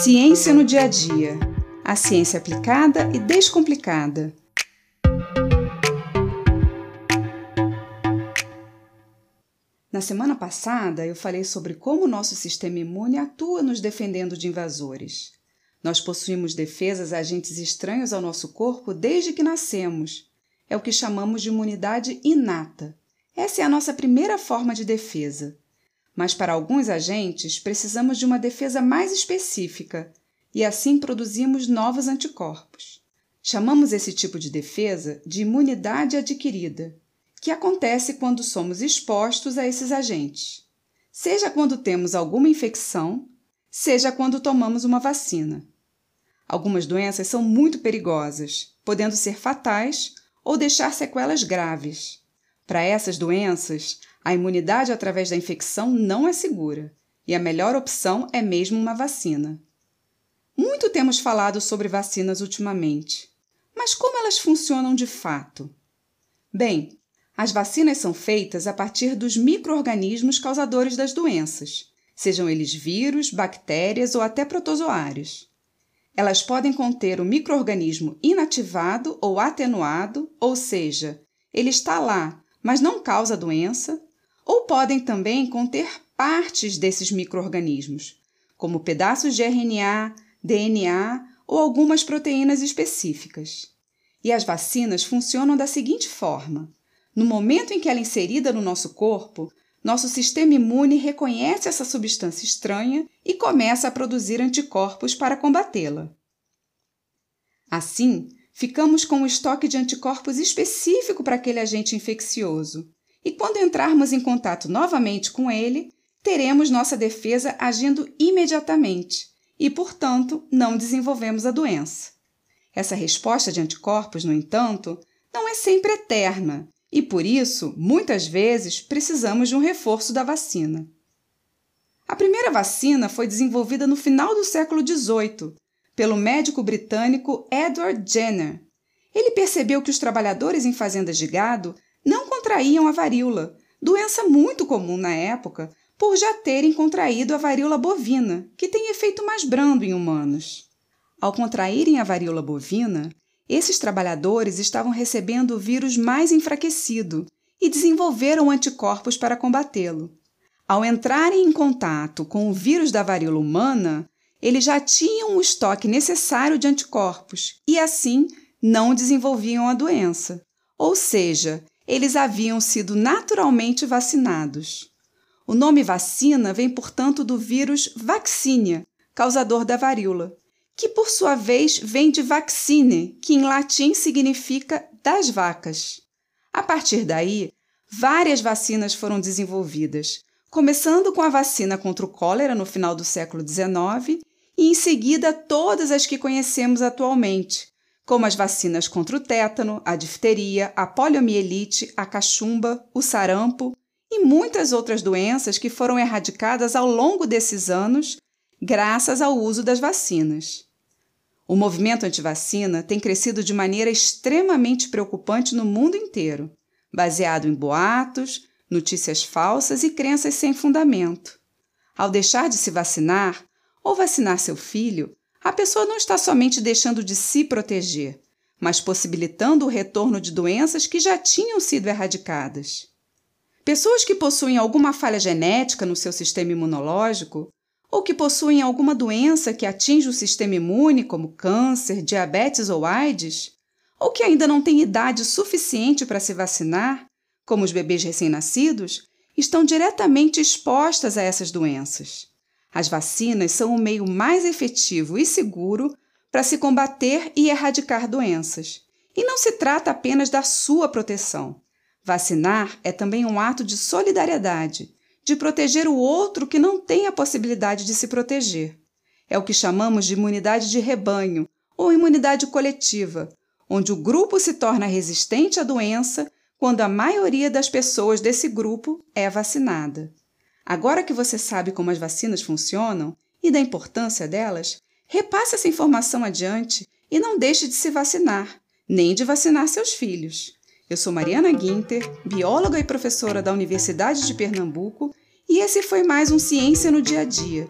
Ciência no dia a dia. A ciência aplicada e descomplicada. Na semana passada, eu falei sobre como o nosso sistema imune atua nos defendendo de invasores. Nós possuímos defesas a agentes estranhos ao nosso corpo desde que nascemos. É o que chamamos de imunidade inata. Essa é a nossa primeira forma de defesa. Mas para alguns agentes, precisamos de uma defesa mais específica e assim produzimos novos anticorpos. Chamamos esse tipo de defesa de imunidade adquirida, que acontece quando somos expostos a esses agentes, seja quando temos alguma infecção, seja quando tomamos uma vacina. Algumas doenças são muito perigosas, podendo ser fatais ou deixar sequelas graves. Para essas doenças, a imunidade através da infecção não é segura e a melhor opção é mesmo uma vacina. Muito temos falado sobre vacinas ultimamente, mas como elas funcionam de fato? Bem, as vacinas são feitas a partir dos microorganismos causadores das doenças, sejam eles vírus, bactérias ou até protozoários. Elas podem conter o microorganismo inativado ou atenuado, ou seja, ele está lá, mas não causa doença, ou podem também conter partes desses microorganismos, como pedaços de RNA, DNA ou algumas proteínas específicas. E as vacinas funcionam da seguinte forma: no momento em que ela é inserida no nosso corpo, nosso sistema imune reconhece essa substância estranha e começa a produzir anticorpos para combatê-la. Assim, ficamos com um estoque de anticorpos específico para aquele agente infeccioso, e quando entrarmos em contato novamente com ele, teremos nossa defesa agindo imediatamente e, portanto, não desenvolvemos a doença. Essa resposta de anticorpos, no entanto, não é sempre eterna e, por isso, muitas vezes precisamos de um reforço da vacina. A primeira vacina foi desenvolvida no final do século XVIII pelo médico britânico Edward Jenner. Ele percebeu que os trabalhadores em fazendas de gado não contraíam a varíola, doença muito comum na época, por já terem contraído a varíola bovina, que tem efeito mais brando em humanos. Ao contraírem a varíola bovina, esses trabalhadores estavam recebendo o vírus mais enfraquecido e desenvolveram anticorpos para combatê-lo. Ao entrarem em contato com o vírus da varíola humana, eles já tinham o estoque necessário de anticorpos e, assim, não desenvolviam a doença. Ou seja, eles haviam sido naturalmente vacinados. O nome vacina vem, portanto, do vírus vaccinia, causador da varíola, que por sua vez vem de vaccine, que em latim significa das vacas. A partir daí, várias vacinas foram desenvolvidas, começando com a vacina contra o cólera no final do século XIX e em seguida todas as que conhecemos atualmente, como as vacinas contra o tétano, a difteria, a poliomielite, a cachumba, o sarampo e muitas outras doenças que foram erradicadas ao longo desses anos graças ao uso das vacinas. O movimento antivacina tem crescido de maneira extremamente preocupante no mundo inteiro, baseado em boatos, notícias falsas e crenças sem fundamento. Ao deixar de se vacinar ou vacinar seu filho, a pessoa não está somente deixando de se proteger, mas possibilitando o retorno de doenças que já tinham sido erradicadas. Pessoas que possuem alguma falha genética no seu sistema imunológico ou que possuem alguma doença que atinge o sistema imune, como câncer, diabetes ou AIDS, ou que ainda não têm idade suficiente para se vacinar, como os bebês recém-nascidos, estão diretamente expostas a essas doenças. As vacinas são o meio mais efetivo e seguro para se combater e erradicar doenças. E não se trata apenas da sua proteção. Vacinar é também um ato de solidariedade, de proteger o outro que não tem a possibilidade de se proteger. É o que chamamos de imunidade de rebanho ou imunidade coletiva, onde o grupo se torna resistente à doença quando a maioria das pessoas desse grupo é vacinada. Agora que você sabe como as vacinas funcionam e da importância delas, repasse essa informação adiante e não deixe de se vacinar, nem de vacinar seus filhos. Eu sou Mariana Guinter, bióloga e professora da Universidade de Pernambuco, e esse foi mais um Ciência no Dia a Dia